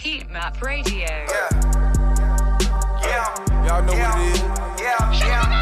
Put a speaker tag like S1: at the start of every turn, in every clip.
S1: Heat Map Radio.
S2: Yeah. Yeah.
S3: Y'all know
S2: yeah.
S3: what it is.
S2: Yeah. yeah.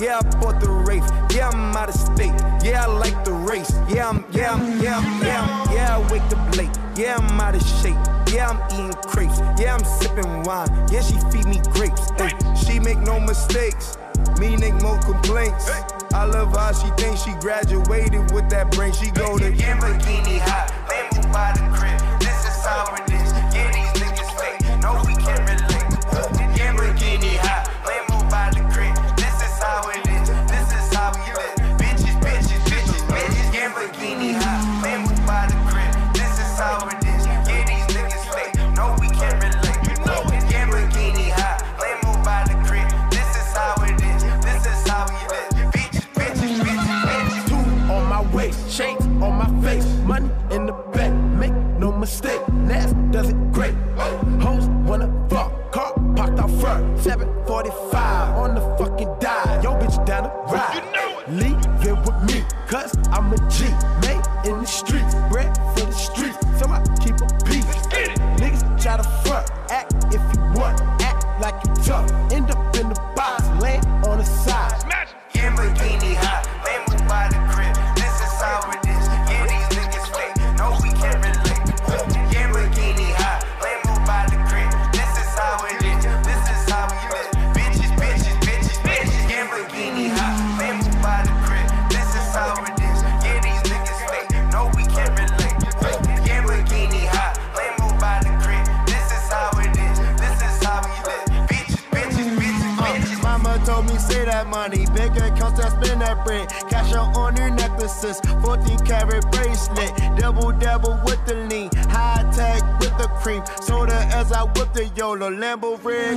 S2: Yeah,
S3: I bought the Wraith. Yeah, I'm out of state. Yeah, I like the race. Yeah, I'm, yeah, I'm, yeah, I'm, yeah, I'm, yeah, I wake up late. Yeah, I'm out of shape. Yeah, I'm eating crepes. Yeah, I'm sipping wine. Yeah, she feed me grapes. Hey, she make no mistakes. Me make no complaints. I love how she thinks she graduated with that brain. She go to
S2: Lamborghini hot, Lambo by the crib. This is how
S4: 745 on the fucking die. Yo, bitch, down the ride. You
S2: know it. Leave it
S5: with
S4: me, cuz I'm a G. memory.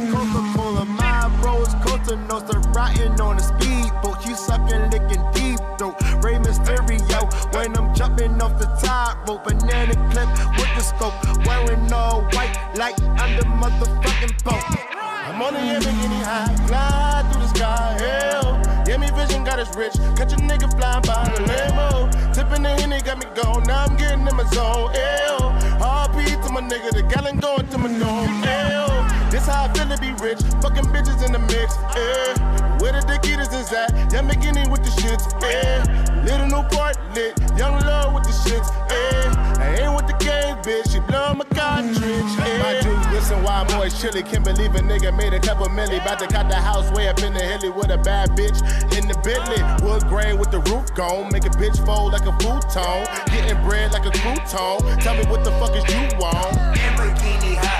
S4: it's chilly. Can't believe a nigga made a couple milli. About to cut the house way up in the hilly with a bad bitch in the Bentley. Wood grain with the roof gone. Make a bitch fold like a futon. Getting bread like a crouton. Tell me what the fuck is you want.
S2: Lamborghini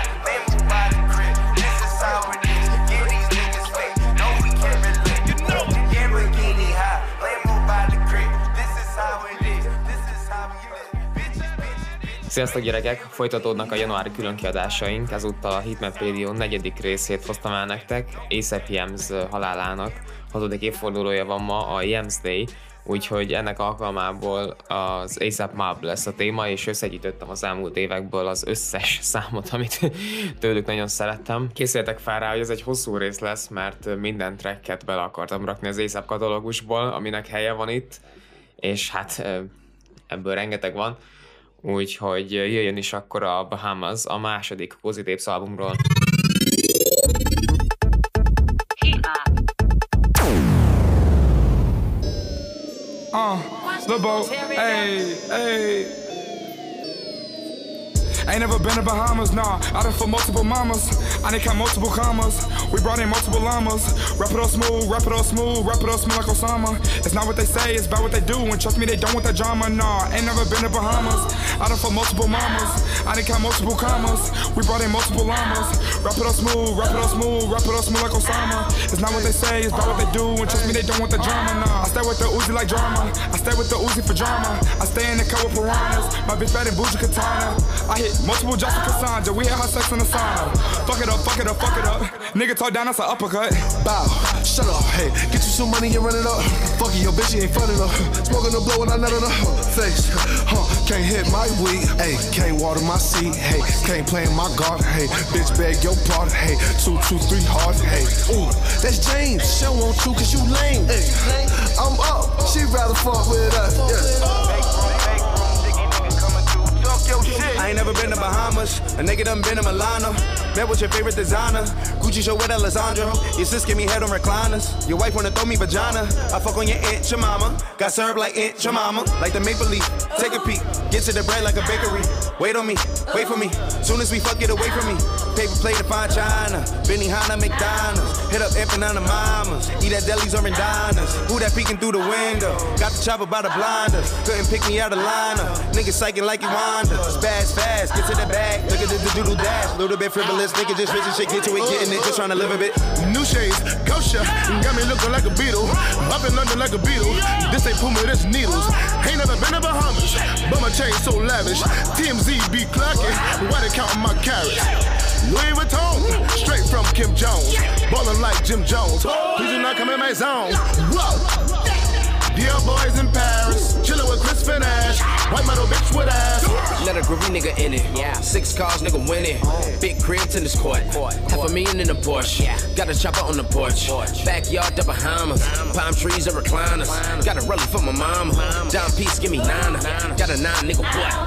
S6: Sziasztok gyerekek! Folytatódnak a januári különkiadásaink, ezúttal a Hitmap Radio negyedik részét hoztam el nektek, A$AP Jems halálának hatodik évfordulója van ma a Jems Day, úgyhogy ennek alkalmából az ASAP Mob lesz a téma, és összegyűjtöttem az elmúlt évekből az összes számot, amit tőlük nagyon szerettem. Készültek fel rá, hogy ez egy hosszú rész lesz, mert minden tracket bele akartam rakni az ASAP katalógusból, aminek helye van itt, és hát ebből rengeteg van. Úgyhogy jöjjön is akkor a Bahamas a második pozitív
S1: Tapes albumról.
S3: Uh, ah, the boat, hey, hey.
S7: Ain't never been to Bahamas, nah. I done for multiple mamas. I done count multiple commas. We brought in multiple llamas. Rap it all smooth, rap it all smooth, rap it all smooth like Osama. It's not what they say, it's about what they do. And trust me, they don't want that drama, nah. Ain't never been to Bahamas. I done for multiple mamas. I done count multiple commas. We brought in multiple llamas. Rap it all smooth, rap it all smooth, rap it all smooth like Osama. It's not what they say, it's about what they do. And trust me, they don't want the drama, nah. I stay with the Uzi like drama. I stay with the Uzi for drama. I stay in the car with piranhas. My bitch bad and bougie katana. I hit multiple jobs with Cassandra. We had her sex in the sauna. Fuck it up, fuck it up, fuck it up. Nigga talk down, that's an uppercut.
S4: Bow, shut up, hey, get you some money and run it up. Fuck it, your bitch, she ain't fun enough. Smoking the blow and I nut in her face. Huh, can't hit my weed, hey, can't water my seed, hey, can't play in my garden, hey, bitch, beg your pardon, hey, two, two, three hard, hey. Ooh, that's James, she don't want you cause you lame, hey. I'm up, she'd rather fuck with us, yeah.
S3: I ain't never been to Bahamas. A nigga done been to Milano. Met with your favorite designer. Gucci show with Alessandro. Your sis give me head on recliners. Your wife wanna throw me vagina. I fuck on your aunt, your mama. Got served like aunt, your mama. Like the maple leaf. Take a peek. Get to the bread like a bakery. Wait on me, wait for me. Soon as we fuck, get away from me. Paper plate to find China. Benihana, McDonald's. Hit up the mamas. Eat at delis or diners. Who that peeking through the window? Got the chopper by the blinders. Couldn't pick me out of lineup. Nigga psyching like he Wanda. Fast, get to the bag. Look at the, doodle dash. Little bit frivolous. Nigga just rich and shit. Get to it, getting it. Just trying to live a bit.
S4: New shades, kosher, got me looking like a beetle. Up in London like a beetle. This ain't Puma, this needles. Ain't never been to Bahamas, but my chain so lavish. TMZ be clocking, why they counting my carats? Louis Vuitton, straight from Kim Jones. Ballin' like Jim Jones. Please do not come in my zone. Whoa. Dear boys in Paris, Nash. White metal bitch with ass.
S8: Let a groovy nigga in it. Yeah. Six cars, nigga win it. Big crib, tennis court. Half a million in a Porsche. Got a chopper on the porch. Backyard, the Bahamas. Palm trees and recliners. Got a rollie for my mama. Down piece, give me nine. Got a nine, nigga,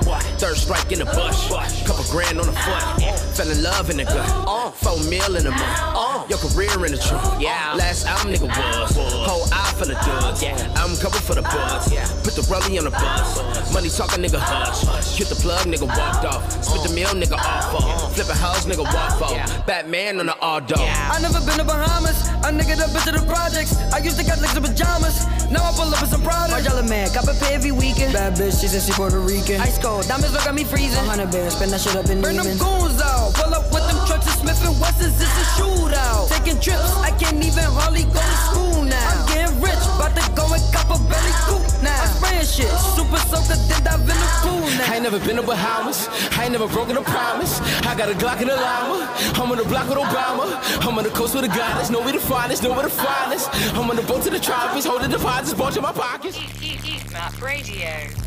S8: what? Third strike in the bush. Couple grand on the foot. Fell in love in the gut. Four mil in a month. Your career in the truth. Yeah. Last album, nigga, was. Whole eye full of duds. I'm covered for the buzz. Put the rollie on the bus. Money talking, nigga, hush. Hit the plug, nigga, walked off. Spit the meal, nigga, off off. Flipping house, nigga, walk off. Batman on the auto.
S9: I never been to Bahamas. I nigga up into the projects. I used to got legs in pajamas. Now I pull up in some products. Margiela man, cop a pay every weekend. Bad bitch, she says she Puerto Rican. Ice cold, diamonds look at me freezing. 100 bears, spend that shit up in Burn them goons out. Pull up with them trucks and Smith and Wessons. It's a shootout. Taking trips, I can't even hardly go to school now. I'm getting rich, about to go and cop a belly coupe now. I'm spraying shit, super soaker, then dive in the pool now.
S8: I ain't never been to Bahamas. I ain't never broken a promise. I got a Glock and a llama. I'm on the block with Obama. I'm on the coast with the goddess. Know we the finest, know we the finest. I'm on the boat to the tropics, holding deposits, bunch in my pockets.
S1: Heat Map Radio.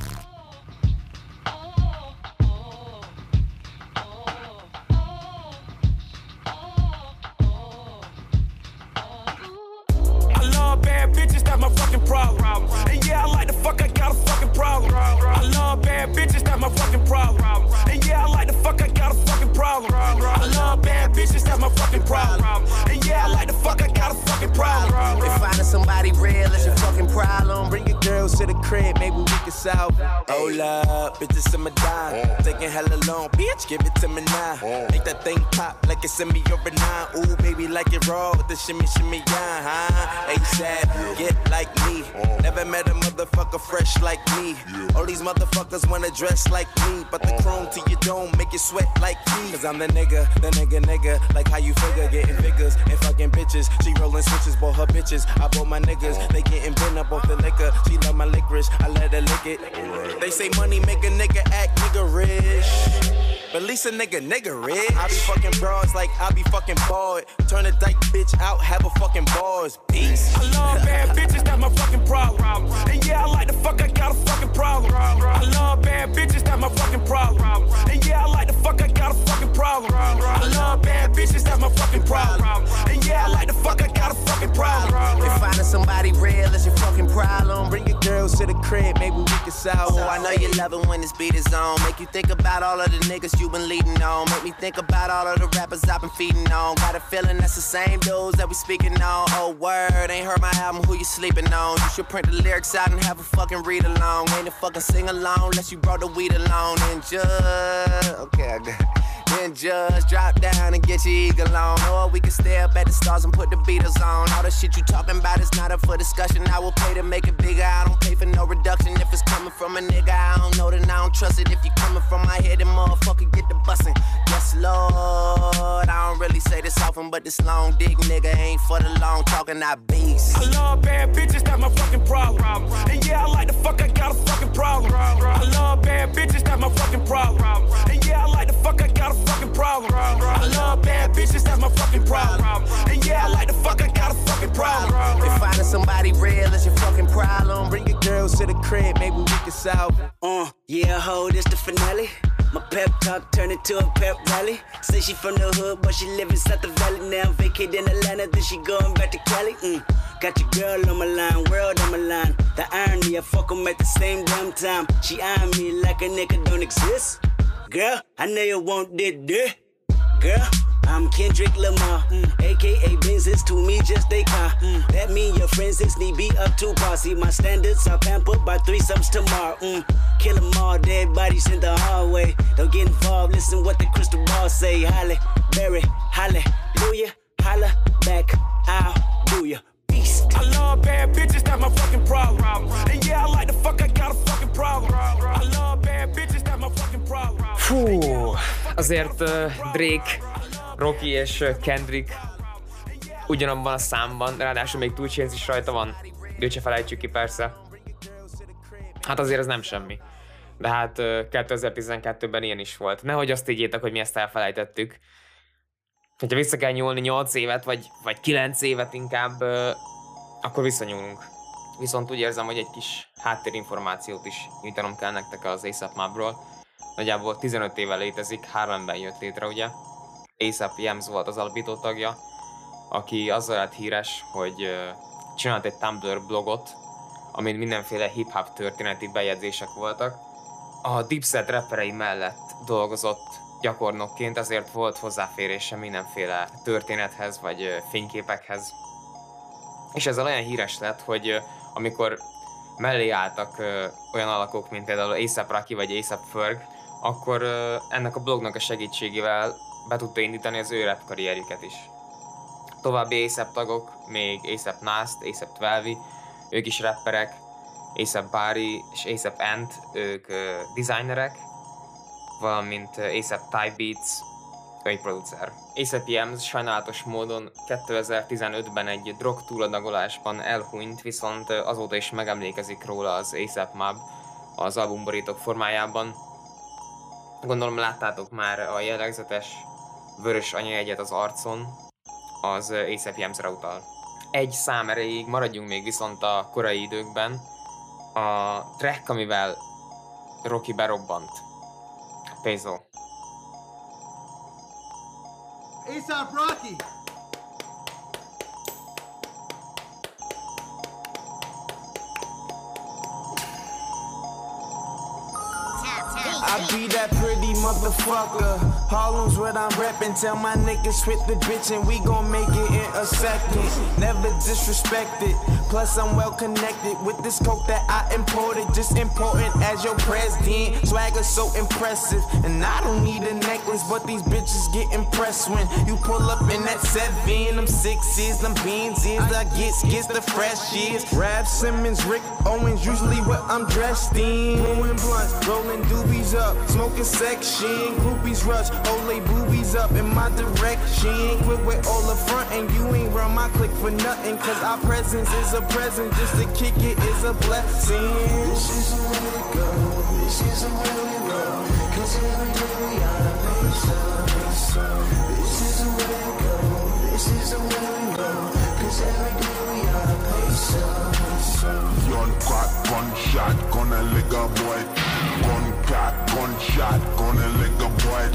S10: Bad bitches, that's my fucking problem. And yeah, I like the fuck, I got a fucking problem. I love bad bitches, that's my fucking problem. And yeah, I like the fuck, I got a fucking problem. I love bad bitches, that's my fucking problem. And yeah, I like the fuck, I got a fucking problem.
S2: If finding somebody real is your fucking problem, bring your girls to the crib, maybe we can solve. Hold up, bitches in my dime. Oh. Taking hella long, bitch, give it to me now. Oh. Make that thing pop like it's in me or a nine. Ooh, baby, like it raw with the shimmy, shimmy, yeah, huh? ASAP, get like me. Never met a motherfucker fresh like me. All these motherfuckers wanna dress like me, but the chrome to your dome make you sweat like me. Cause I'm the nigga, the nigga, nigga. Like how you figure, getting figures and fucking bitches. She rolling switches, bought her bitches. I bought my niggas, they getting bent up off the liquor. She love my licorice, I let her lick it. They say money make a nigga act nigga rich. But at least a nigga nigga rich. I be fucking bras like I be fucking bored. Turn a dyke bitch out, have a fucking bars. Peace.
S10: I love bad bitches, that's my fucking problem. And yeah, I like the fuck, I got a fucking problem. I love bad bitches, that's my fucking problem. And yeah, I like the fuck, I got a fucking problem. I love bad bitches, that's my fucking problem. And yeah, I like the fuck, I got a fucking problem.
S2: If finding somebody real is your fucking problem, bring your girls
S11: to the crib, maybe we can solve.
S12: Oh, I know you love it when this beat is on. Make you think about all of the niggas you been leading on. Make me think about all of the rappers I've been feeding on. Got a feeling that's the same dudes that we speaking on. Oh, word, ain't heard my album, who you sleeping on? You should print the lyrics out and have a fucking read along. Ain't a fucking sing along unless you brought the weed along. And just, okay, I got then just drop down and get your eagle on. Or we can stay up at the stars and put the Beatles on. All the shit you talking about is not up for discussion. I will pay to make it bigger. I don't pay for no reduction. If it's coming from a nigga, I don't know, then I don't trust it. If you coming from my head, then motherfucker get the bussin'. Yes, Lord. I don't really say this often, but this long dick nigga ain't for the long talking, I beast.
S10: I love bad bitches, that's my fucking problem. And yeah, I like the fuck, I got a fucking problem. Problem. And yeah, I like the fuck, I got a fucking problem.
S11: If finding somebody real is your fucking problem, bring your girls to the crib, maybe we can solve.
S13: Uh, yeah, ho, this the finale. My pep talk turned into a pep rally. Say she from the hood, but she live inside the valley now. Vacate in Atlanta, then she going back to Cali. Mm. Got your girl on my line, world on my line. The irony, I fuck 'em at the same damn time. She eyeing me like a nigga don't exist. Girl, I know you want this, this. Girl, I'm Kendrick Lamar, mm. aka Benzes to me just a car. Mm. That mean your friends is need be up to posse. My standards are pampered by threesomes tomorrow. Mm. Kill them all, dead bodies in the hallway. Don't get involved, listen what the crystal ball say. Halle, Berry, hallelujah, holla back, I'll do ya. Beast.
S10: I love bad bitches, that's my fucking problem. And yeah, I like the fuck, I got a fucking problem. I love bad bitches, that's my fucking problem.
S6: Fú, azért uh, Drake, Rocky és Kendrick ugyanabban a számban, ráadásul még Two Chainz is rajta van. Őt se felejtsük ki persze. Hát azért ez nem semmi. De hát uh, 2012-ben ilyen is volt. Nehogy azt ígyétek, hogy mi ezt elfelejtettük. Hogyha vissza kell nyúlni 8 évet, vagy, vagy 9 évet inkább, akkor visszanyúlunk. Viszont úgy érzem, hogy egy kis háttérinformációt is nyújtanom kell nektek az ASAP Mobról. Nagyjából 15 éve létezik, Harlemben jött létre, ugye? ASAP Yams volt az alapító tagja, aki azzal lett híres, hogy csinált egy Tumblr blogot, amin mindenféle hip-hop történeti bejegyzések voltak. A Dipset rapperei mellett dolgozott gyakornokként, ezért volt hozzáférése mindenféle történethez vagy fényképekhez. És ezzel olyan híres lett, hogy amikor mellé álltak olyan alakok, mint például ASAP Rocky vagy ASAP Ferg, akkor ennek a blognak a segítségével be tudta indítani az ő rap karrierjüket is. További ASAP tagok, még ASAP Nast, ASAP Twelve, ők is rapperek, ASAP Bari és ASAP Ant, ők uh, designerek, valamint ASAP Ty Beats, egy producer. ASAP Yams sajnálatos módon 2015-ben egy drog túladagolásban elhunyt, viszont azóta is megemlékezik róla az ASAP Mob az albumborítók formájában. Gondolom láttátok már a jellegzetes vörös anyajegyet az arcon, az ASAP Yamsre utal. Egy szám erejéig maradjunk még viszont a korai időkben. A track, amivel Rocky berobbant. Peso.
S14: ASAP Rocky.
S2: Be that pretty motherfucker. Harlem's what I'm reppin'. Tell my niggas hit the bitch and we gon' make it in a second. Never disrespected. Plus I'm well connected with this coke that I imported. Just important as your president. Swagger so impressive. And I don't need a necklace, but these bitches get impressed when you pull up in that seven. Them sixes, them beans is I get gets the fresh years. Raf Simons, Rick Owens, usually what I'm dressed in. Blowing blunts, rolling doobies up, smoking section. Groupies rush, Olay boobies up in my direction. Quit with all the front, and you ain't run my click for nothing. Cause our presence is a present, just to kick it is a blessing. This is the way to go, this is the way we roll. Cause every day we are This is the way to go, this is the way we roll. Cause every day we are
S15: Gun crack, gunshot, gonna lick a boy. Gun cock, gunshot, gonna lick a boy.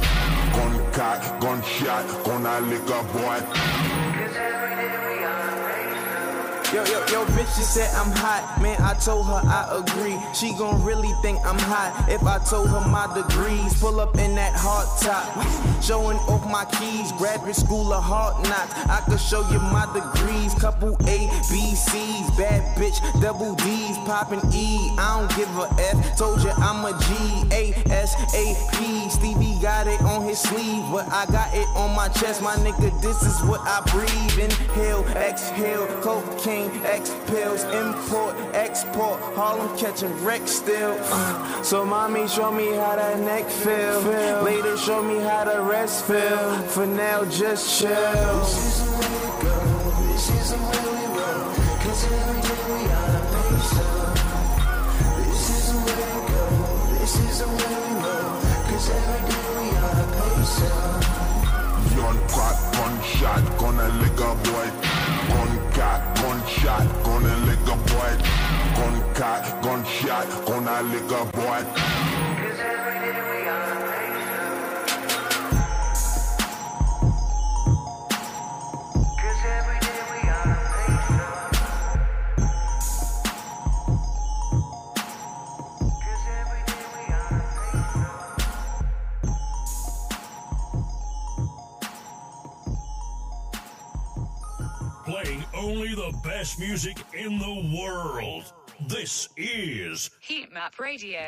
S15: Gun cock, gunshot, gonna lick a boy.
S3: Yo, yo, yo, bitch just said I'm hot. Man, I told her I agree. She gon' really think I'm hot if I told her my degrees. Pull up in that hard top, showing off my keys. Graduate school of hard knocks. I could show you my degrees. Couple A, B, C's. Bad bitch, double D's. Poppin' E. I don't give a F. Told you I'm a G. A, S, A, P. Stevie got it on his sleeve, but I got it on my chest. My nigga, this is what I breathe. Inhale, exhale, cocaine, X pills, import, export. Harlem catching wreck still. So mommy, show me how that neck feel. Later, show me how the rest feel. For now, just chill.
S16: This is the way to go. Way we roll. Cause every day we a This is way go. This is way we roll. Cause every day we a
S15: Young crack, gunshot, gonna lick a boy. Gun cat, gunshot, gonna lick a boy. Gun cat, gunshot, gonna lick a boy.
S17: Best music in the world. This is
S1: Heat Map Radio.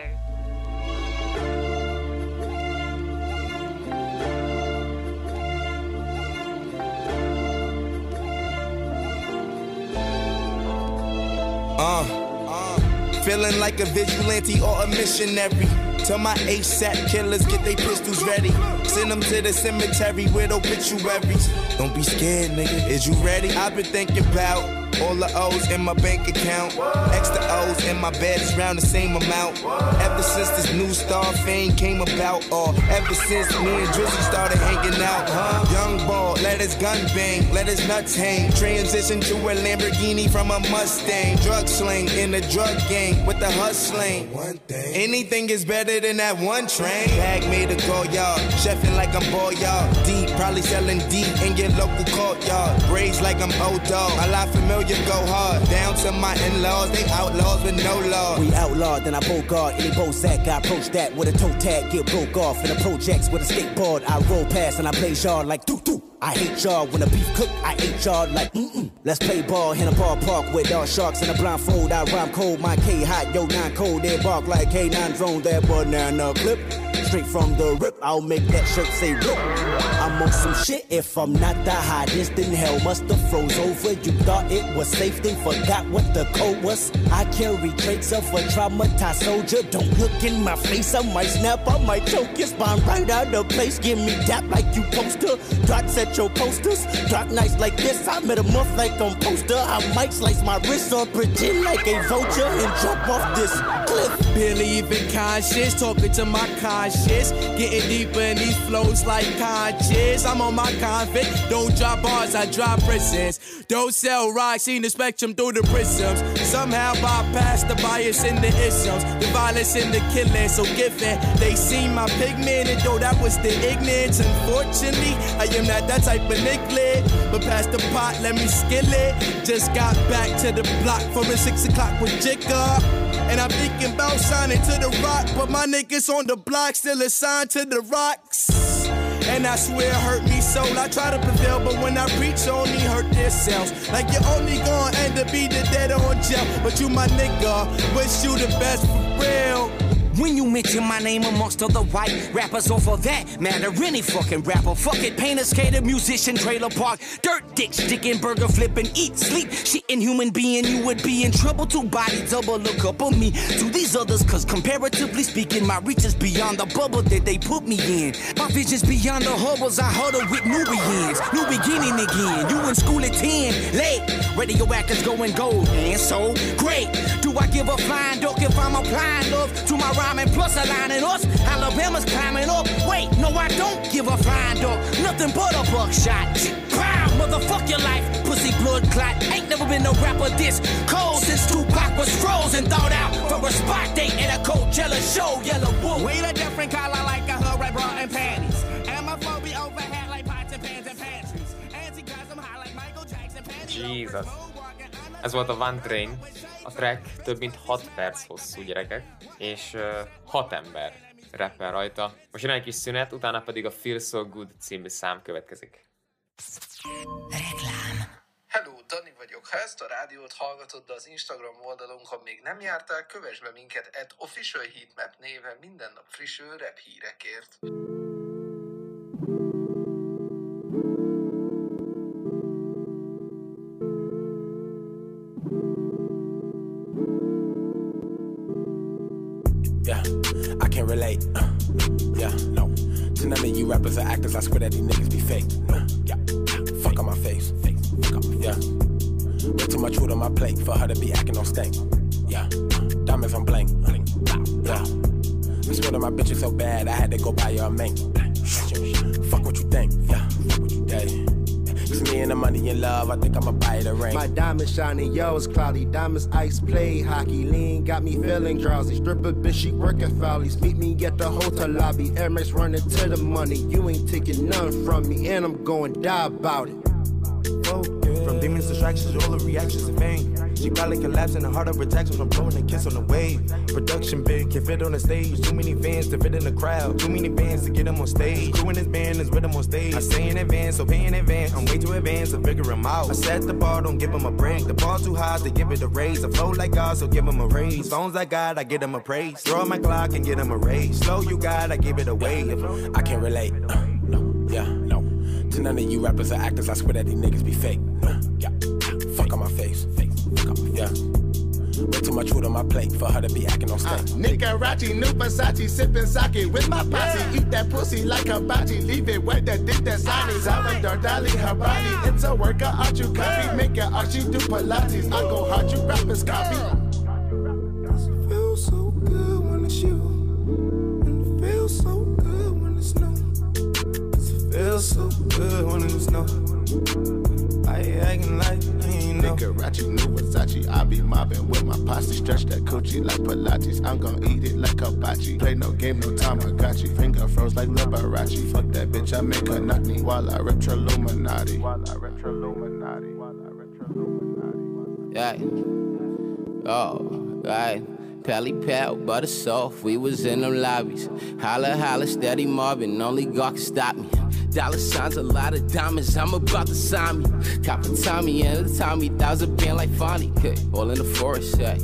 S3: Uh, uh, feeling like a vigilante or a missionary. Tell my ASAP killers get their pistols ready. Send them to the cemetery with obituaries. Don't be scared, nigga. Is you ready? I've been thinking about all the O's in my bank account. Extra O's in my bed is round the same amount. Ever since this new star fame came about, or ever since me and Drizzy started hanging out, huh? Young ball, let his gun bang, let his nuts hang. Transition to a Lamborghini from a Mustang. Drug sling in the drug gang with the hustling. One thing. Anything is better than that one train. Bag made a go yard, chefing like I'm boy yard. Deep, probably selling deep in your local courtyard. Braids like I'm old dog. A lot familiar, go hard. Down to my in-laws, they outlaws with no law.
S18: We outlawed, then I broke bogart any Bozak. I approach that with a toe tag, get broke off. In the projects with a skateboard, I roll past and I play yard like doo doo. I hate y'all when the beef cook, I hate y'all like mm-mm. Let's play ball in a ballpark with all sharks in a blindfold. I rhyme cold, my K hot, yo nine cold. They bark like K9 drone, that banana clip. Straight from the rip, I'll make that shirt say rip. I'm on some shit if I'm not the hottest in hell. Must have froze over. You thought it was safe, then forgot what the code was. I carry traits of a traumatized soldier. Don't look in my face, I might snap, I might choke your spine right out of place. Give me dap like you poster. Dots at your posters. Dark nights like this, I met a month like on poster. I might slice my wrist or pretend like a vulture and jump off this cliff.
S10: Believe in conscience, talking to my conscience. Getting deeper in these flows like conscious. I'm on my convict. Don't drop bars, I drop prisons. Don't sell rocks, seen the spectrum through the prisms. Somehow bypass the bias in the isms, the violence in the killing. So given they see my pigment, and though that was the ignorance, unfortunately, I am not that type of nicklet. But past the pot, let me skill it. Just got back to the block from a six o'clock with Jigga. And I'm thinking about signing to the rock, but my niggas on the block still assigned to the rocks. And I swear it hurt me so. I try to prevail, but when I preach, only hurt themselves. Like you're only gonna end up either dead or in jail. But you my nigga, wish you the best for real.
S19: When you mention my name amongst other white rappers, or for that matter, any fucking rapper, fuck it, painter, skater, musician, trailer park, dirt dick, sticking, burger flipping, eat, sleep, shit, inhuman being, you would be in trouble. Two body double look up on me to these others, cause comparatively speaking, my reach is beyond the bubble that they put me in. My vision's beyond the hubbles, I huddle with Nubians, new beginning again. You in school at 10, late, radio actors going gold, and so great. Do I give a flying dog if I'm applying love to my rhyming plus aligning us? Alabama's climbing up. Wait, no, I don't give a flying dog. Nothing but a buckshot. Pow, motherfuck your life. Pussy blood clot. Ain't never been no rapper this cold since Tupac was frozen. Thought out for a spot date at a Coachella show. Yellow wolf.
S10: We a different color like a hood, red bra and panties. And my phone be overhead like pots and pans and pantries. Anti-cosm high like Michael Jackson.
S6: Jesus. Ez volt a One Train. Track több mint 6 perc hosszú gyerekek, és 6 ember rappel rajta. Most jön egy kis szünet, utána pedig a Feel So Good című szám következik.
S20: Hello, Dani vagyok. Ha ezt a rádiót hallgatod, de az Instagram oldalunkon még nem jártál, kövess be minket at Official Heatmap néven minden nap frisső rap hírekért.
S7: Can relate. Uh, yeah, no. To none of you rappers or actors, I swear that these niggas be fake. Uh, yeah, yeah. Fuck on my face. Fuck on, yeah. Way too much food on my plate for her to be acting on stank. Yeah, uh, diamonds on blank. Uh, yeah. I swear to my bitch is so bad, I had to go buy her a mink. Fuck what you think. Yeah, fuck what you think. It's me and the money in love, I think I'ma buy a ring.
S5: My diamonds shining, yo, it's cloudy. Diamonds ice play hockey. Lean got me feeling drowsy. Stripper bitch, she working follies. Meet me at the hotel lobby. Air Max running to the money. You ain't taking none from me, and I'm going die about it.
S3: From demons, distractions, all the reactions in vain. She probably collapsed in the heart of when I'm blowing a kiss on the wave. Production big, can fit on the stage. Too many fans to fit in the crowd. Too many bands to get them on stage. Crew in this band is with him on stage. I say in advance, so pay in advance. I'm way too advanced to figure him out. I set the bar, don't give him a break. The bar too high to give it a raise. I flow like God, so give him a raise. Songs I got, I get him a praise. Throw my clock and get him a raise. Slow you got, I give it away.
S7: I can't relate. Uh, no, yeah, no. To none of you rappers or actors, I swear that these niggas be fake. Uh, yeah, yeah. Fuck on my face. Fuck on my, yeah. Way too much food on my plate for her to be acting on stank.
S4: Nicarachi, new Versace, sipping sake with my posse. Eat that pussy like a bachi, leave it where the dick that signing. Salvador Dali, her body. It's a workout, you copy. Make it art, she do Pilates. I go hard, you rappers copy.
S3: It feels so good when it's new. I ain't acting like I ain't know.
S4: Nicarachi, new Versace. I be mobbing with my posse. Stretch that coochie like Pilates. I'm gon' eat it like hibachi. Play no game, no time, I got you. Finger froze like Liberace. Fuck that bitch, I make her knock me while I rip Illuminati. While I rip Illuminati. While I rip
S8: Yeah. Oh, right. Pally pal, butter soft. We was in them lobbies. Holla, holla, steady mobbing. Only God can stop me. Dollar signs, a lot of diamonds. I'm about to sign me. Cop a Tommy and a Tommy. Thousand band like Fonny. Okay, all in the forest, hey.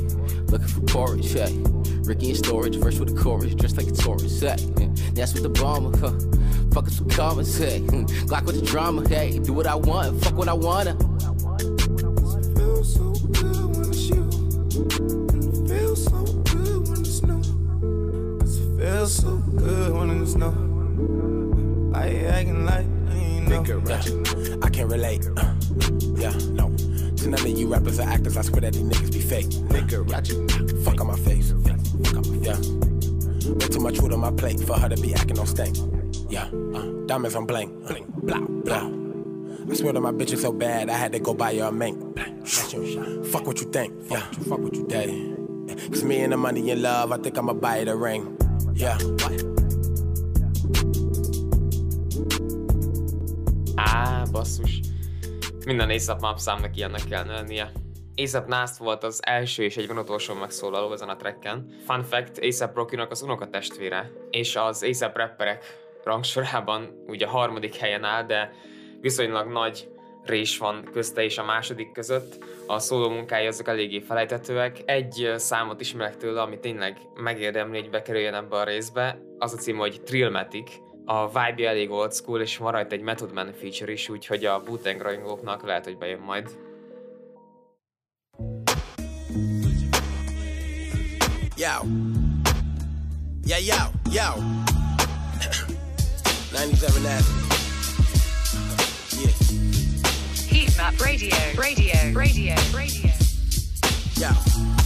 S8: Looking for porridge, hey. Ricky in storage, verse with a chorus, dressed like a Taurus, hey. That's what the bomber, huh? Fuck us with comments, hey. Glock with the drama, hey. Do what I want, fuck what I wanna.
S3: Feels so good when it's new. I acting like I ain't know.
S7: Yeah, I can relate. Uh, yeah, no. To none of you rappers or actors, I swear that these niggas be fake. Nigga, Nicarachi, fuck on my face. Fuck on my, yeah. Way too much food on my plate for her to be acting on stank. Yeah, uh, diamonds on blank. Bling, blah, blah. I swear to my bitch is so bad, I had to go buy her a mink. Fuck what you think. Yeah, fuck what you think. It's me and the money in love, I think I'ma buy it a ring. Yeah?
S6: Á, basszus. Minden ASAP Map számnak ilyennek kell lennie. ASAP Nast volt az első és egyben utolsó megszólaló ezen a tracken. Fun fact, ASAP Rockynak az unokatestvére, és az ASAP rapperek rangsorában ugye a harmadik helyen áll, de viszonylag nagy rés van közte és a második között. A szóló munkája azok eléggé felejtetőek. Egy számot ismerek tőle, ami tényleg megérdemli, hogy bekerüljön ebbe a részbe. Az a cím, hogy Trillmatic. A vibe elég old school, és van rajta egy Method Man feature is, úgyhogy a bootleg rajongóknak lehet, hogy bejön majd.
S7: Yo. Yeah, yo, yo. 97 Ave.
S1: Radio, Radio, Radio, Radio.
S7: yo.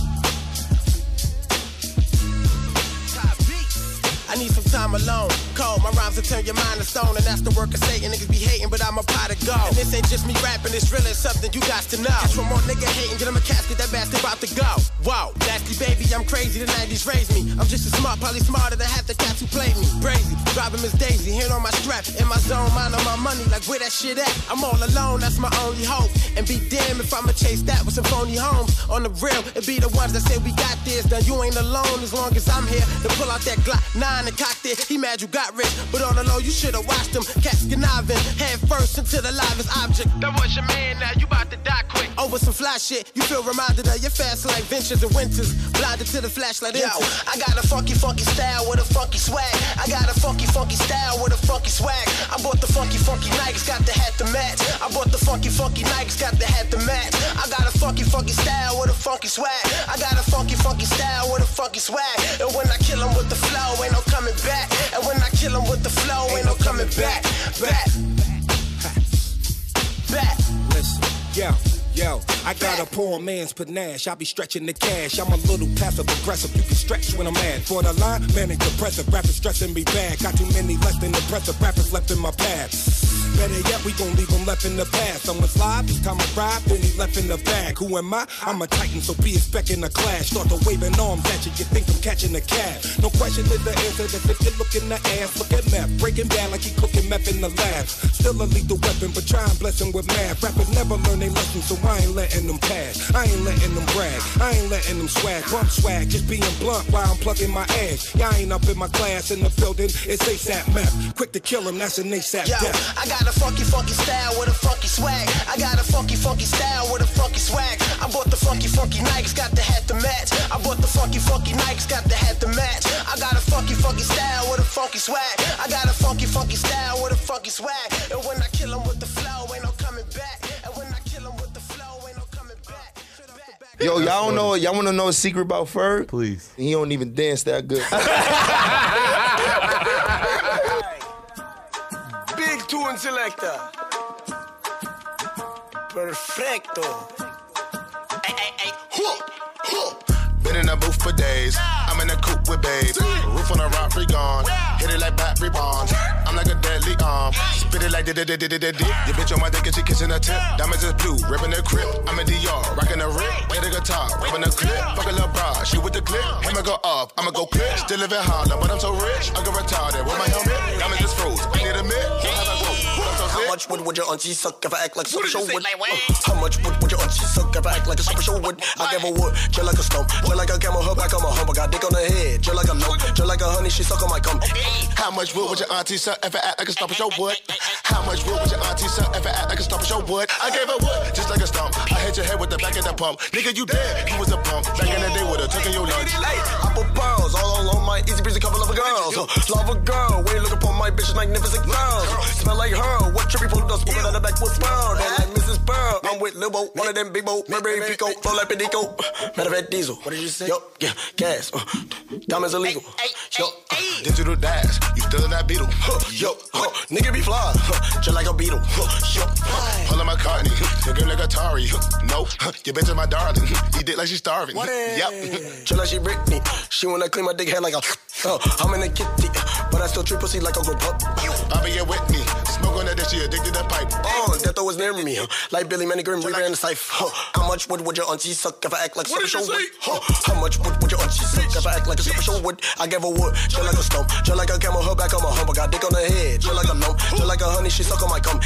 S7: I need some time
S21: alone. Cold, my rhymes will turn your mind to stone, and that's the work of Satan. Niggas be hating, but I'm a pot of gold. And this ain't just me rapping, it's really something you got to know. Just one more nigga hating, get him a casket, that bastard about to go. Whoa, nasty baby, I'm crazy, the 90s raised me. I'm just as smart, probably smarter than half the cats who played me. Crazy, driving Miss Daisy, hand on my strap, in my zone, mind on my money, like where that shit at? I'm all alone, that's my only hope. And be damned if I'ma chase that with some phony homes. On the real, it be the ones that say we got this. Now you ain't alone as long as I'm here. To pull out that Glock 9 it. He mad you got rich, but on the low, you should've watched him. Cats conniving, head first into the livest object. That was your man, now you about to die quick. Oh, Over some fly shit, you feel reminded of your fast life ventures and winters. Blinded to the flashlight. Yo, I got a funky, funky style with a funky swag. I got a funky, funky style with a funky swag. I bought the funky, funky Nikes, got the hat to match. I bought the funky, funky Nikes, got the hat to match. I got a funky, funky style with a funky swag. I got a funky, funky style with a funky swag. And when I kill 'em with the flow, ain't no coming back. And when I kill 'em with the flow, ain't no coming back. Back. Back.
S22: Listen, yo, yo, I got a poor man's panache. I be stretching the cash. I'm a little passive aggressive. You can stretch when I'm mad. For the line, man, manic depressive. Rappers stressing me bad. Got too many less than impressive rappers left in my path. Better yet, we gon' leave him left in the past. Someone slide, this time I ride, then he left in the bag. Who am I? I'm a titan, so be expecting a clash. Start to waving arms at you, you think I'm catching a cab. No question is the answer, that if you look in the ass. Look at meth, breaking down like he cooking meth in the lab. Still a lethal weapon, but try and bless him with math. Rappers never learn they lesson, so I ain't letting them pass. I ain't letting them brag, I ain't letting them swag. Bump swag, just being blunt while I'm plugging my ass. Y'all ain't up in my class in the building, it's ASAP meth. Quick to kill him, that's an ASAP
S21: Yo,
S22: death.
S21: I got a funky, funky style with a funky swag. I got a funky, funky style with a funky swag. I bought the funky, funky Nikes, got the hat to match. I bought the funky, funky Nikes, got the hat to match. I got a funky, funky style with a funky swag. I got a funky, funky style with a funky swag. And when I kill 'em with the flow, ain't no coming back. And when I kill 'em with the flow, ain't no coming back.
S23: Yo, y'all don't know. Y'all want to know a secret about Ferg? Please. He don't even dance that good.
S21: Tune selector. Perfecto.
S4: Been in the booth for days. I'm in the coupe with babe. Roof on the rock, free gone. Hit it like battery bonds. I'm like a deadly arm. Spit it like did did did did. Your bitch on my dick and she kissing her tip. Diamonds is blue, ripping the crib. I'm in DR, rocking the rip. Play the guitar, ripping the clip. Fuck a little bra, she with the clip. Hammer go off, I'ma go clip. Still living Harlem, but I'm so rich. I get retarded with my helmet. Diamonds just froze. I need a. Don't have a
S21: much wood would your auntie suck if I act like a show would? Uh, how much wood would your auntie suck if I act like a super show would? I give her wood, just like a stump, just like a camel, her back on my hump. Honey, she suck on my cum.
S4: How much wood would your auntie suck if I act like a stomp show wood? How much wood would your auntie suck if I act like a stomp show wood? I gave her wood, just like a stump. I hit your head with the back of the pump. Nigga, you dead. You was a pump. Back in the day with a took in your lunch.
S21: Hey, I put pearls all along my easy breezy couple of girls. Love a girl, you look upon my bitch, magnificent girls. Smell like her, what trippy pulled us, put on the back with Pearl. They like Mrs. Pearl. I'm with Lil Bo, one of them big Bo, Burberry Pico, flow like Pedico. Matter of fact, Diesel. What did you say? Yo, yeah, gas. Uh, diamonds illegal. Yo, uh,
S4: Digital dash, you still in that beetle.
S21: Huh, yo, huh, nigga be fly, huh, just like a beetle. Huh, yo, huh.
S4: Pulling my cartney, you game like Atari. No, huh, you bitch is my darling. Eat it like she's starving.
S21: What
S4: Yep.
S21: Chill like she Britney. She wanna clean my dick head like a. Uh, I'm in a kitty, but I still treat pussy like a good pup.
S4: I'll be here with me. Smoke on that she addicted to pipe.
S21: Oh, death was near me. Like Billy Manigrim, we ran the safe. Huh. How much wood would your auntie suck if I act like
S4: did
S21: show would?
S4: say?
S21: Huh. How much wood would your auntie suck if I act like a super show would? I gave her wood, just like a stump, just like a camel, her back on my hump. I got dick on her head, just like a lump, just like a honey, she suck on my cum.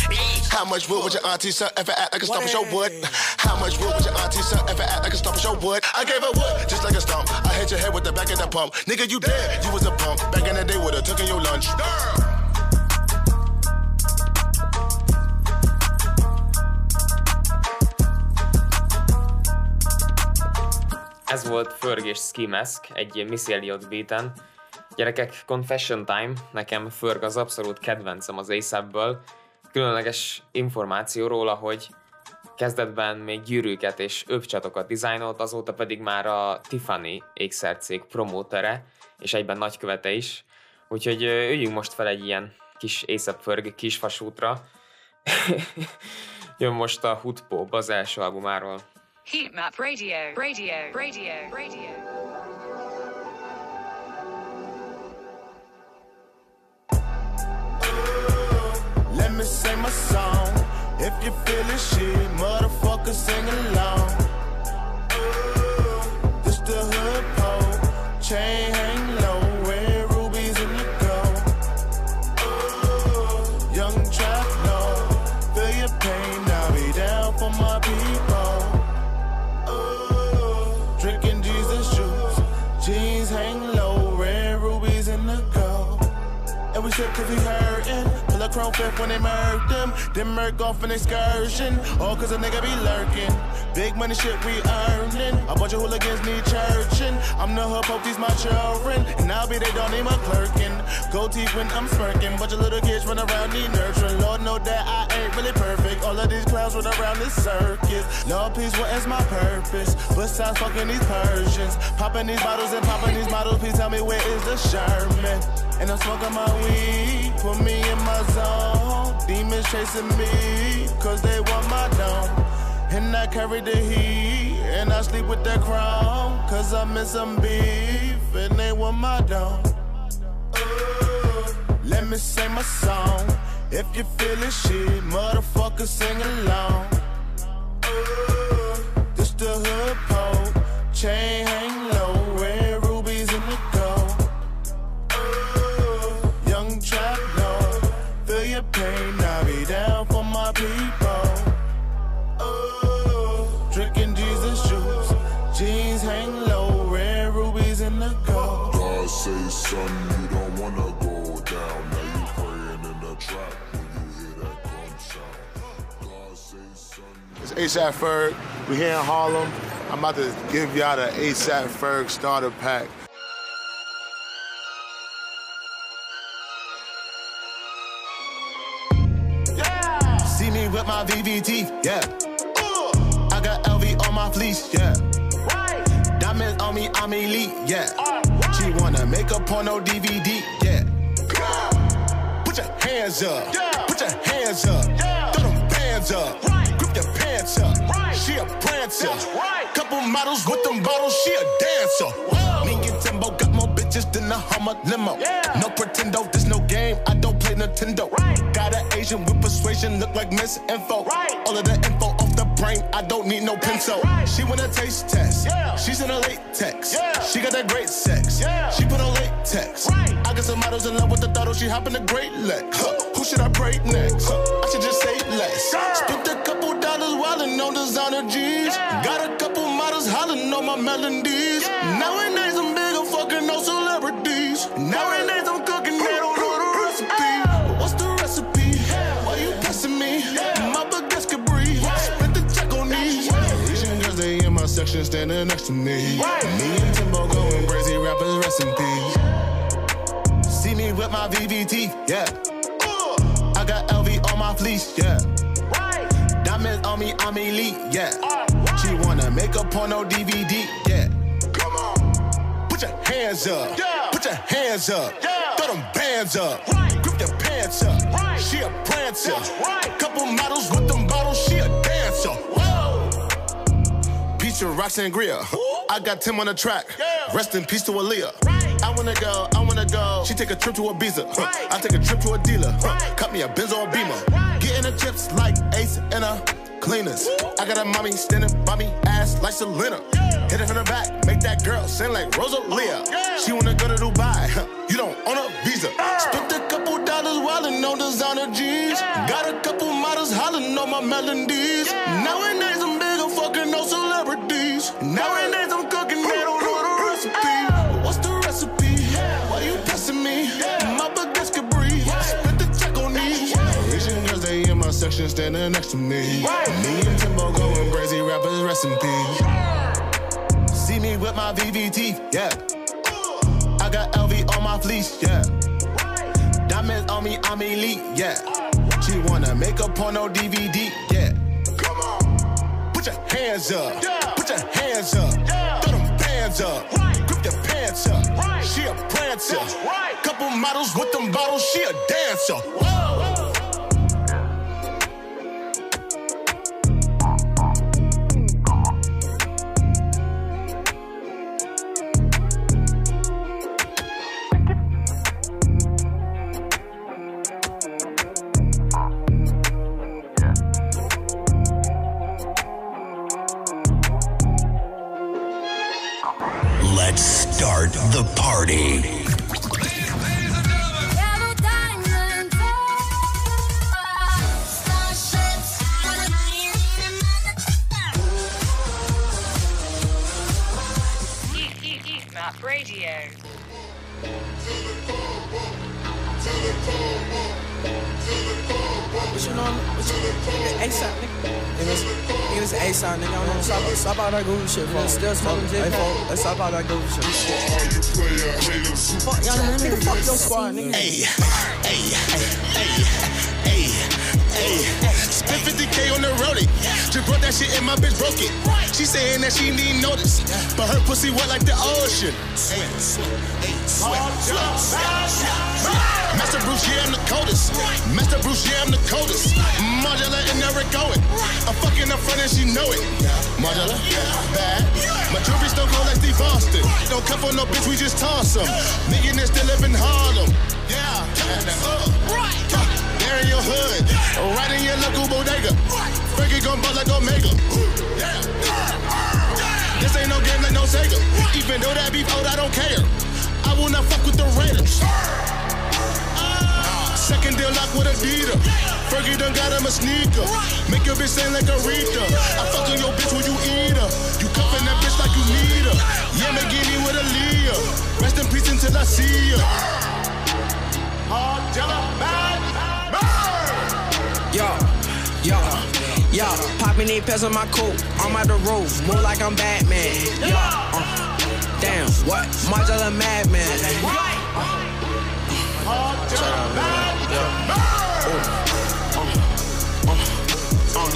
S4: How much wood would your auntie suck if I act like a stomp show wood? How much wood would your auntie suck if I act like a stomp show wood? I gave her wood, just like a stump. I hit your head with the back of the pump. Nigga, you dead. You was a pump. Back in the day with a took in your lunch.
S6: Ez volt Ferg és Ski Mask egy Missy Elliott beaten. Gyerekek, Confession Time, nekem Ferg az abszolút kedvencem az ASAP-ből. Különleges információ róla, hogy kezdetben még gyűrűket és övcsatokat dizájnolt, azóta pedig már a Tiffany ékszercég promótere, és egyben nagykövete is. Úgyhogy üljünk most fel egy ilyen kis ASAP Ferg kisfasútra. Jön most a Hood Pop az első albumáról.
S1: Heat map radio, radio, radio, radio.
S4: Let me sing my song. If you feel this shit, motherfucker, sing along. This the hood pole, change. And chrome fifth when they murk them. Then murk off an excursion. All cause a nigga be lurking. Big money shit we earnin'. A bunch of hooligans need churchin'. I'm the hood pope, these my children. And I'll be they don't need my clerkin'. Gold teeth when I'm smirking. Bunch of little kids run around need nurturing. Lord know that I ain't really perfect. All of these clowns run around this circus. Lord, please, what is my purpose? Besides fucking these Persians. Popping these bottles and popping these models. Please tell me where is the Sherman? And I'm smoking my weed, put me in my zone. Demons chasing me, cause they want my dome. And I carry the heat, and I sleep with that crown. Cause I'm in some beef, and they want my dome. Let me sing my song. If you feel this shit, motherfucker, sing along.
S24: ASAP Ferg. We here in Harlem. I'm about to give y'all the ASAP Ferg starter pack.
S4: See me with my VVT, yeah. I got LV on my fleece, yeah. Right. Diamonds on me, I'm elite, yeah. She wanna make a porno DVD, yeah. Put your hands up, put your hands up, throw them bands up, pants up. She a prancer, Right. couple models with them bottles, she a dancer. Me and Timbo got more bitches than a Hummer limo. No pretendo, there's no game, I don't play Nintendo. Got an Asian with persuasion, look like Miss Info. All of the info off the brain, I don't need no pencil. She want a taste test, she's in a latex. She got that great sex, she put on latex. I got some models in love with the throttle, she hop in the great leg. Huh, Who should I break next? Huh, I should just say less. A couple dollars wildin' on designer G's. Got a couple models hollering on my melodies. Nowadays I'm bigger fucking no celebrities. Nowadays I'm cooking, they don't know the recipe. What's the recipe? Yeah. Why you pressing me? My baguettes could breathe. Spent the check on these. Asian girls, they in my section standing next to me. Me and Timbo going crazy, rappers rest in peace. See me with my VVT, yeah. I got LV on my fleece, yeah. Diamonds on me, I'm elite, yeah. She wanna make a porno DVD, yeah. Come on, put your hands up, yeah. put your hands up, yeah. throw them bands up, right. grip your pants up. Right. She a prancer, right. couple models with them bottles, she a dancer. And rocks and Sangria. I got Tim on the track. Rest in peace to Aaliyah. Right. I wanna go, I wanna go. She take a trip to Ibiza. Huh. I take a trip to a dealer. Huh. Cut me a Benz or a Beamer. Getting the chips like Ace and a cleaners. I got a mommy standing by me, ass like Selena. Hit it from the back, make that girl sing like Rosalia. She wanna go to Dubai. You don't own a visa. Spent a couple dollars wildin' on designer G's. Got a couple models hollering on my melodies. Nowadays I'm bigger, fucking no celebrities. Nowadays I'm section standing next to me. Me and Timbo going crazy, rappers rest in peace. See me with my VVT, yeah. I got LV on my fleece, yeah. Diamonds on me, I'm elite, yeah. She wanna make a porno DVD, yeah. Come on, put your hands up, put your hands up, throw them bands up, grip your pants up. She a prancer, right? couple models with them bottles, she a dancer.
S25: party.
S21: Frankie gon' buzz like Omega. This ain't no game like no Sega. Even though that beef out, I don't care. I will not fuck with the Raiders. Ah, second deal lock with Adidas. Fergie done got him a sneaker. Make your bitch sound like a Rita. I fuck on your bitch when you eat her. You cuffin' that bitch like you need her. Yeah, McGinney with a Leah. Rest in peace until I see her.
S10: Yo, yo, yo, popping eight pairs on my coat. I'm out the road, more like I'm Batman. Yo, uh, damn, what? Margiela Madman.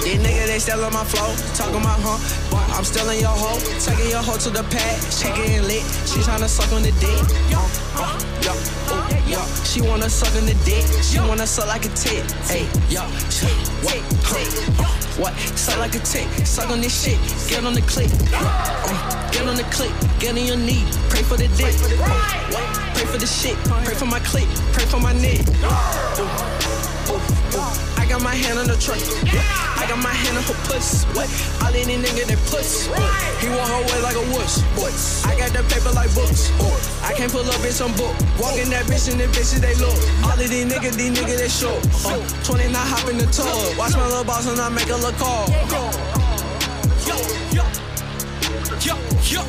S10: These niggas, they still on my flow, talking about huh, but I'm still in your hoe, taking your hoe to the pad, she getting lit, she tryna suck on the dick, uh, uh, yo, oh, yo, she wanna suck on the dick, she wanna suck like a tit, hey, yo, she, huh, uh, what, suck like a tick, suck on this shit, get on the click, uh, get on the click, get on your knee, pray for the dick, uh, what, pray for the shit, pray for my click, pray for my neck, Ooh, ooh, ooh. I got my hand on the truck. Yeah. I got my hand on her puss. What? All in these niggas that puss. He want her way like a wuss. I got the paper like books. I can't pull up in some book. Walking that bitch and the bitches they look. All of these niggas, these niggas they short. Uh, 20 not hop in the tub. Watch my little boss and I make a look call. Yo, yo, yo, yo.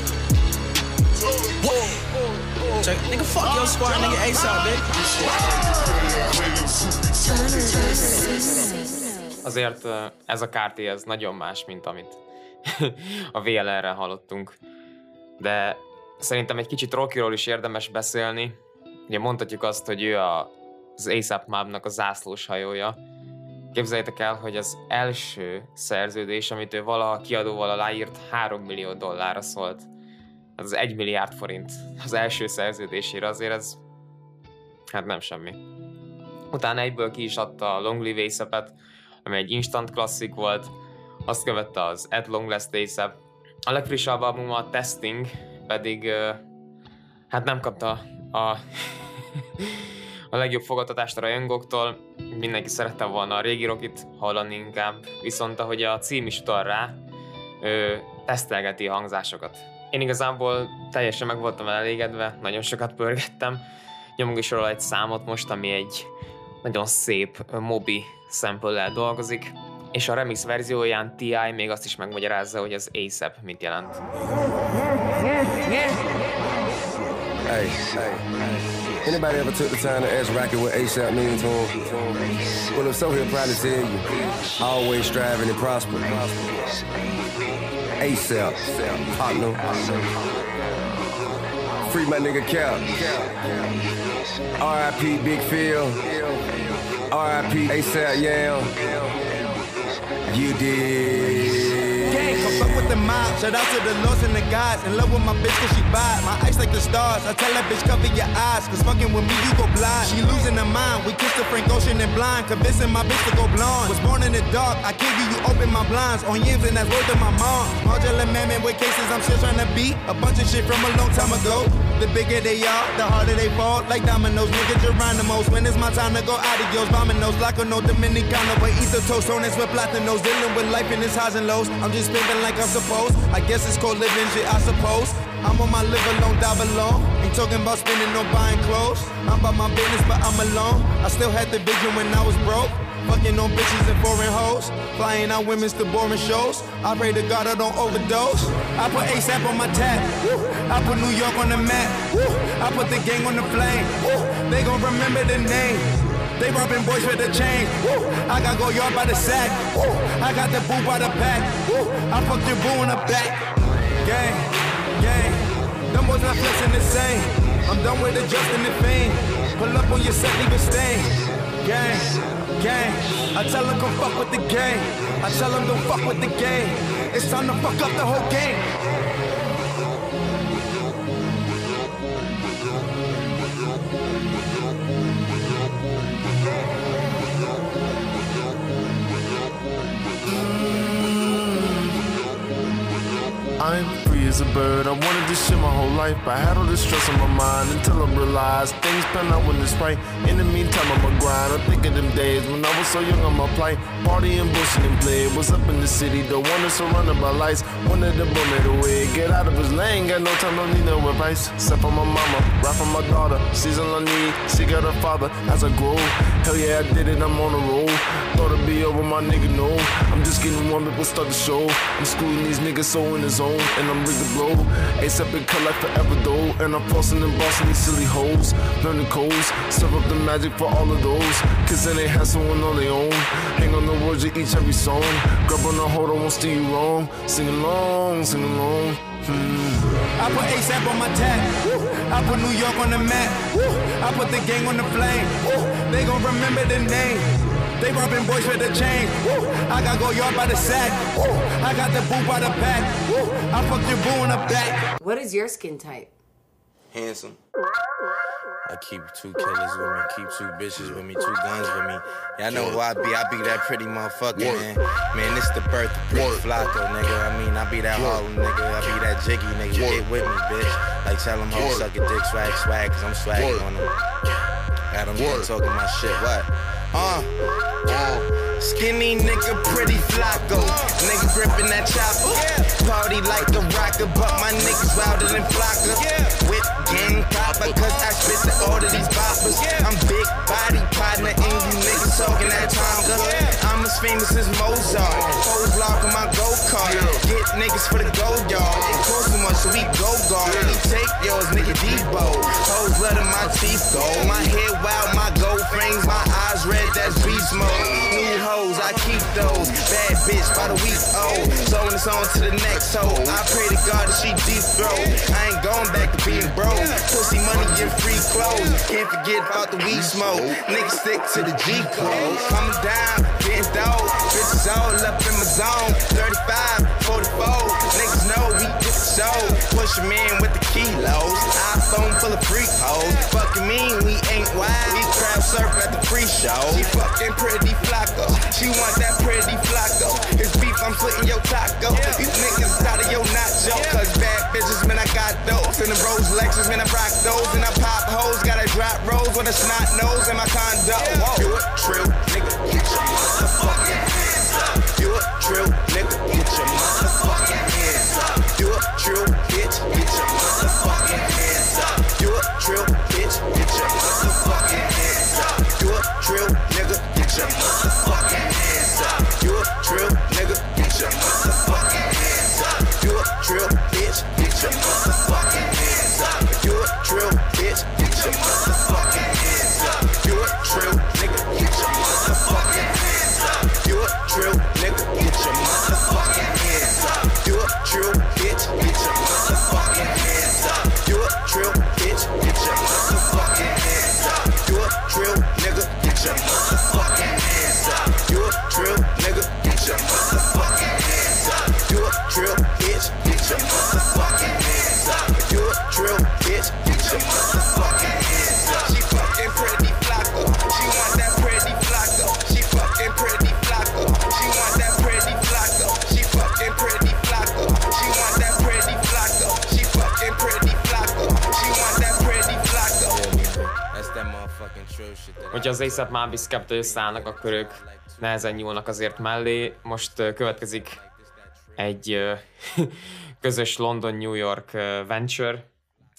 S10: Whoa. Check, nigga, fuck your squad, nigga, ASAP,
S6: Azért ö, ez a kárté ez nagyon más, mint amit a VLR-rel hallottunk. De szerintem egy kicsit Rockyról is érdemes beszélni. Ugye mondhatjuk azt, hogy ő a, az ASAP Mob-nak a zászlós hajója. Képzeljétek el, hogy az első szerződés, amit ő valaha kiadóval aláírt, 3 millió dollárra szólt. Az 1 milliárd forint az első szerződésére, azért ez hát nem semmi. Utána egyből ki is adta a Long Live ASAP-et, ami egy instant klasszik volt, azt követte az At Long Last ASAP. A legfrissebb album a Testing pedig hát nem kapta a, a legjobb fogadtatást a rajongóktól, mindenki szerette volna a régi rockit hallani inkább, viszont ahogy a cím is utal rá, ő tesztelgeti hangzásokat. Én igazából teljesen meg voltam elégedve, nagyon sokat pörgettem, nyomunk is róla egy számot most, ami egy nagyon szép mobi sample dolgozik, és a remix verzióján T.I. még azt is megmagyarázza, hogy az ASAP mit jelent.
S26: Hey, hey. Anybody ever took the time to ask Rocket what ASAP means to him? Well, if so, he'll probably tell you. Always striving and prosper. ASAP, partner. Free my nigga Cap. R.I.P. Big Phil. R.I.P. ASAP Yam. You did.
S3: The mob. Shout out to the lords and the gods. In love with my bitch cause she vibe. My eyes like the stars. I tell that bitch cover your eyes. Cause fucking with me, you go blind. She losing her mind. We kissed the Frank Ocean and blind. Convincing my bitch to go blonde. Was born in the dark. I give you, you open my blinds. On yams and that's word to my mom. Margiela Mammon with cases I'm still trying to beat. A bunch of shit from a long time ago. The bigger they are, the harder they fall. Like dominoes, nigga Geronimo's. When it's my time to go adios. Like no Dominicano. But eat the toast on this with platinos. Dealing with life in its highs and lows. I'm just spending like I'm supposed. I guess it's called living shit, I suppose. I'm on my live alone, dive alone. Ain't talking about spending no buying clothes. I'm about my business, but I'm alone. I still had the vision when I was broke. Fucking on bitches and foreign hoes. Flying out women's to boring shows. I pray to God I don't overdose. I put ASAP on my tab. I put New York on the map. I put the gang on the flame. They gon' remember the name. They robbing boys with the chain. I got go yard by the sack. I got the boo by the pack. I fucked your boo in the back. Gang, gang. Them boys not flexing the same. I'm done with adjusting the fame. Pull up on your set, leave a stain. Gang, gang. I tell them come fuck with the game. I tell them don't fuck with the game. It's time to fuck up the whole game.
S25: As a bird. I wanted this shit my whole life. I had all this stress on my mind until I realized things pan out when it's right. In the meantime, I'm a grind. I think of them days when I was so young on my plight. Partying, bullshit, and play. Was up in the city, the one surrounded by lights. Wanted the bullet away. Get out of his lane. Got no time, don't need no advice. Except for my mama, right for my daughter. Season I need, she got her father as I grow. Hell yeah, I did it, I'm on a roll. Thought it'd be over, my nigga, no. I'm just getting warm, it will start the show. I'm schooling these niggas so in the zone, and I'm ready ASAP and cut like forever though, and I'm flossing and bossing these silly hoes. Learn the codes, serve up the magic for all of those. Cause then they have someone on their own. Hang on the words of each every song. Grab on the hold, I won't steer you wrong. Sing along, sing along. Hmm.
S3: I put ASAP on my tag. I put New York on the map. I put the gang on the flame. They gon' remember the name. They robbing boys with the chain. Woo. I got go yard by the sack. Woo. I got the boo by the pack. Woo. I fucked your boo in the back.
S27: What is your skin type?
S28: Handsome. I keep two killers with me, keep two bitches with me, two guns with me. Y'all know who I be. I be that pretty motherfucker, man. Man, this the birth of Pretty Flacko, nigga. I mean, I be that Harlem nigga. I be that Jiggy nigga. Get with me, bitch. Like tell them hoes suck a dick, swag, swag, cause I'm swagging on them. Got them there talking my shit. What? Uh. Skinny nigga, Pretty Flacko. Nigga gripping that chopper. Party like the rocker, but my niggas wilder than Flocka. With gang copper, cause I spit the order these boppers. I'm big body partner, and you niggas talking that Tonga. I'm as famous as Mozart. Hoes block on my go kart. Get niggas for the gold yard. It costs too much, so we go guard. We take yours, nigga Debo. Hoes letting my teeth go. My head wild, bitch by the week oh. old. So when it's on to the next hoe. I pray to God that she deep throat. I ain't going back to being broke. Pussy money get free clothes. Can't forget about the weed smoke. Niggas stick to the G code. Coming down, getting dope. Bitches all up in my zone. 35, 44. Niggas know we get the show. Push 'em in with the kilos. iPhone full of freak hoes. Fucking mean, we ain't wild. We crowd surf at the free show. She fucking Pretty Flacko. She want that Pretty Flacko. It's beef, I'm slitting your taco. These niggas out of your nacho. Cause bad bitches, man, I got those. And the Rose Lexus, man, I rock those. And I pop hoes, got a drop rose with a snot nose in my condo. Whoa. You a trill, nigga, get your motherfucking hands up. You a trill, nigga, get your motherfucking
S6: az ASAP Mabis 2 összeállnak, akkor ők nehezen nyúlnak azért mellé. Most következik egy közös London-New York venture,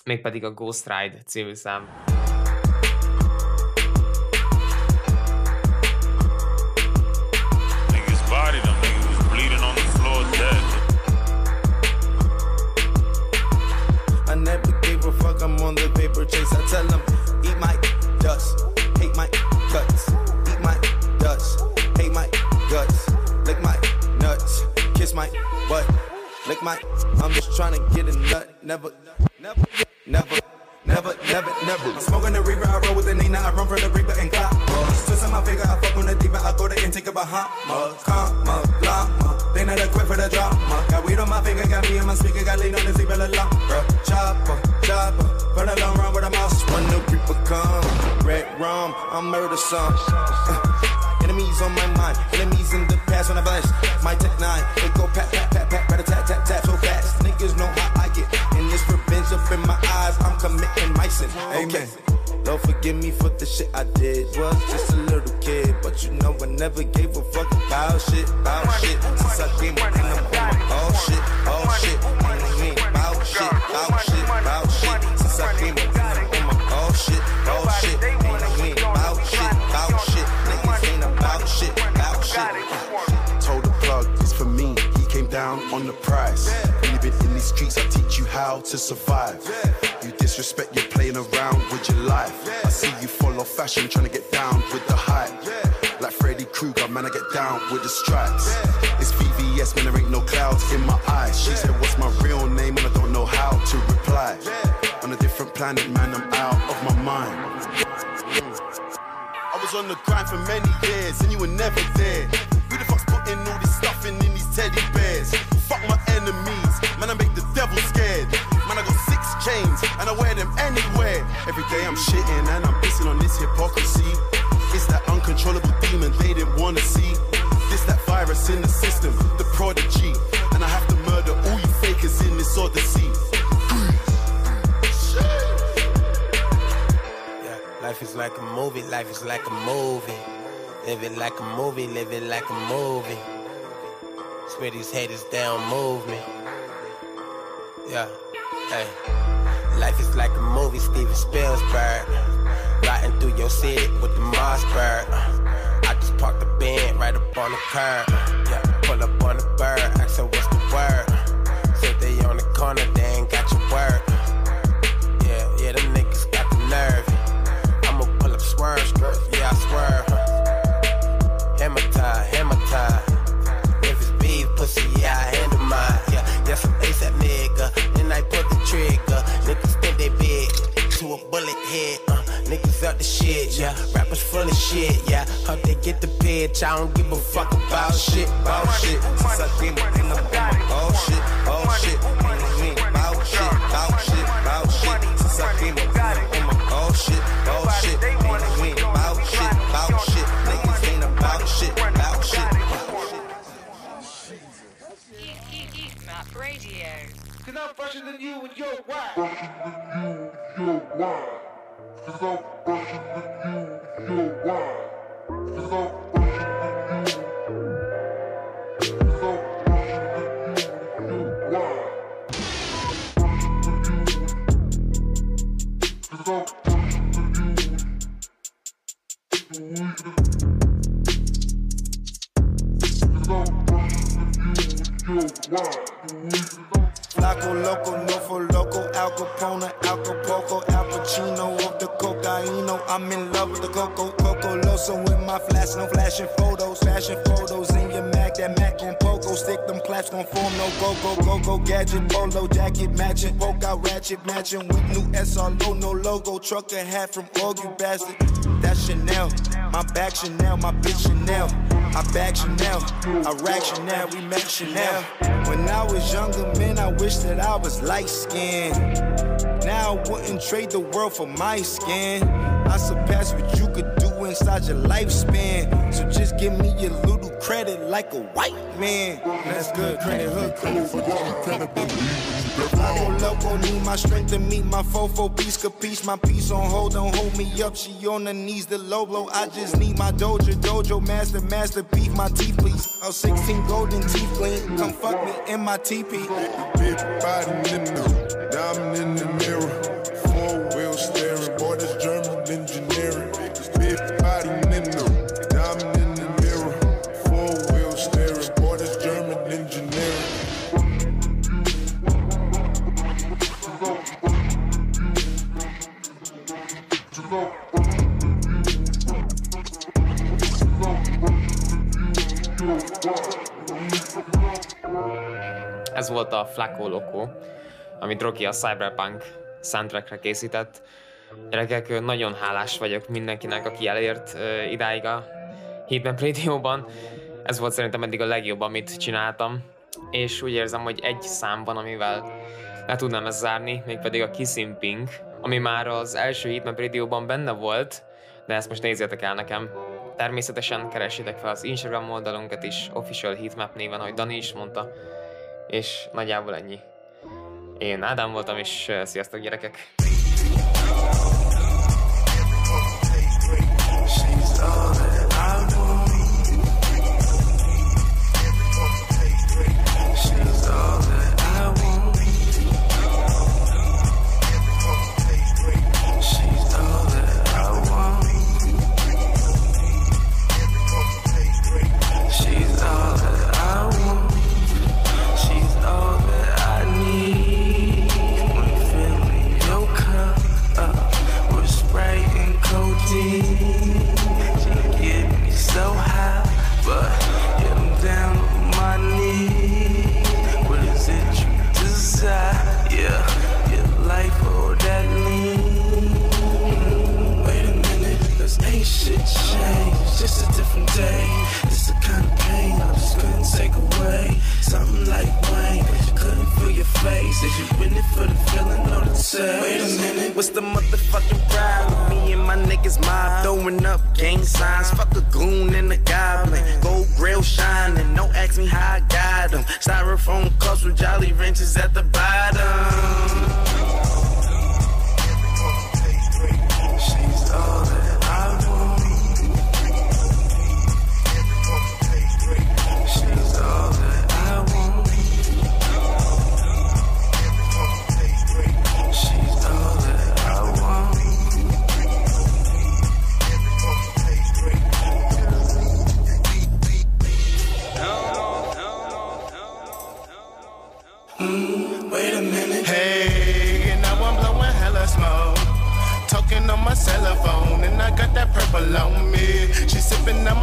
S6: mégpedig a Ghost Ride című szám.
S3: My butt. Lick my, I'm just trying to get a nut. Never, never, never. Never, never, never. I'm smoking the reaper, I roll with the Nina, I run for the reaper and clock. Twisting my finger, I fuck on the diva, I go to and take a Bahama. Comma, llama. They not equipped for the drama. Got weed on my finger, got me in my speaker, got lean on the bella lumber. Chopper, chopper. Run a long run with a mouse. When the reaper come, red rum, I'm murder some. Uh, enemies on my mind, enemies in the past when I blast. My tech nine, they go pat, pat, pat, pat, pat, tap, tap, tap, so fast. Niggas know how I get. And this revenge up in my eyes, I'm committing my sin. Amen. Lord forgive me for the shit I did. Was just a little kid, but you know I never gave a fuck about shit, about shit.
S27: How to survive. You disrespect, you're playing around with your life. I see you follow fashion, trying to get down with the hype. Like Freddy Krueger, man, I get down with the stripes. It's VVS, man, there ain't no clouds in my eyes. She said, What's my real name? And I don't know how to reply. On a different planet, man, I'm out of my mind. I was on the grind for many years, and you were never there. Who the fuck's putting all this stuffing in these teddy bears? Fuck my enemies, and I wear them anywhere. Every day I'm shitting, and I'm pissing on this hypocrisy. It's that uncontrollable demon they didn't wanna see. This that virus in the system, the prodigy. And I have to murder all you fakers in this odyssey.
S29: Yeah, life is like a movie, life is like a movie. Live it like a movie, live it like a movie. Swear these haters, down, move me. Yeah, hey. Life is like a movie, Steven Spielberg. Riding through your city with the Mossberg. I just parked the Benz right up on the curb. Yeah, pull up on the bird, ask her what's the word. Said they on the corner, they ain't got your word. Shit, yeah. Hope they get the pitch. I don't give a fuck about shit, about shit. Since I came up in the oh shit, oh shit. You know what About shit, about shit, about shit. Since I came up in the oh shit, oh shit. You know what About shit, about shit. Niggas ain't about shit, about shit.
S1: Heat Map Radio.
S4: Cause I'm fresher than you and your why. Fresher than you and your why. Cause I'm fresher than you and your why. Cause I'm you. Cause I'm you and your why. Fresher than you. Cause I'm fresher than you and your why.
S3: Loco, no for Loco, Al Capone, Al Capoco, Al Pacino of the cocaino. I'm in love with the Coco, Coco Loso with my flash, no flashing photos, fashion photos in your Mac, that Mac on Poco, stick them claps gon' form no go go go go gadget, polo jacket matching, poke out ratchet matching with new SRO, no logo, trucker hat from all you bastard. That's Chanel, my back Chanel, my bitch Chanel. I back Chanel, I rack Chanel, we met Chanel. When I was younger, man, I wish that I was light skinned. Now I wouldn't trade the world for my skin. I surpass what you could
S30: inside your lifespan. So just give me your little credit like a white man. That's good credit, hood credit for I go need my strength to meet my fofo piece, capiche my piece on hold, don't hold me up. She on her knees, the low blow. I just need my dojo, dojo, master, master, beef my teeth, please. Oh, 16 golden teeth clean, come fuck me in my teepee.
S31: Body in the diamond in the mirror.
S6: Ez volt a Flaco Loco, amit Rocky a Cyberpunk soundtrackre készített. Gyerekek, nagyon hálás vagyok mindenkinek, aki elért uh, idáig a Hitman Radio-ban. Ez volt szerintem eddig a legjobb, amit csináltam. És úgy érzem, hogy egy szám van, amivel le tudnám ezt zárni, mégpedig a Kissing ami már az első Hitman Radio-ban benne volt, de ezt most nézzétek el nekem. Természetesen keressétek fel az Instagram oldalunkat is, Official Heatmap néven, ahogy Dani is mondta. És nagyjából ennyi. Én Ádám voltam, és sziasztok gyerekek!
S30: She's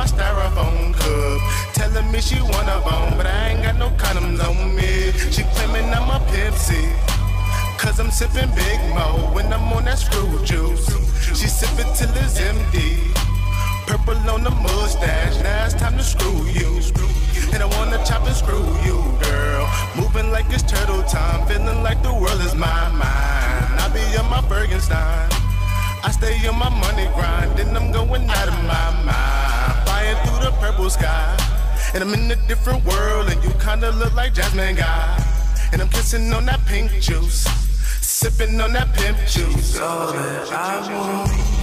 S30: my
S32: styrofoam
S4: cup, telling me she want a bone, but I ain't got no condoms on me. She claiming I'm a Pepsi. Cause I'm sipping Big Mo when I'm on that screw juice. She sipping till it's empty. Purple on the mustache, now it's time to screw you. And I wanna chop and screw you, girl. Moving like it's turtle time, feeling like the world is my mind. I be on my Bergenstein. I stay on my money grind, then I'm going out of my mind. Flying through the purple sky. And I'm in a different world, and you kinda look like Jasmine Guy. And I'm kissing on that pink juice, sipping on that pimp juice.
S30: all that I want.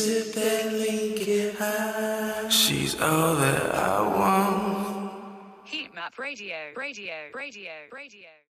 S30: Back and get high. She's all that I want.
S1: Heat Map Radio, Radio, Radio, Radio.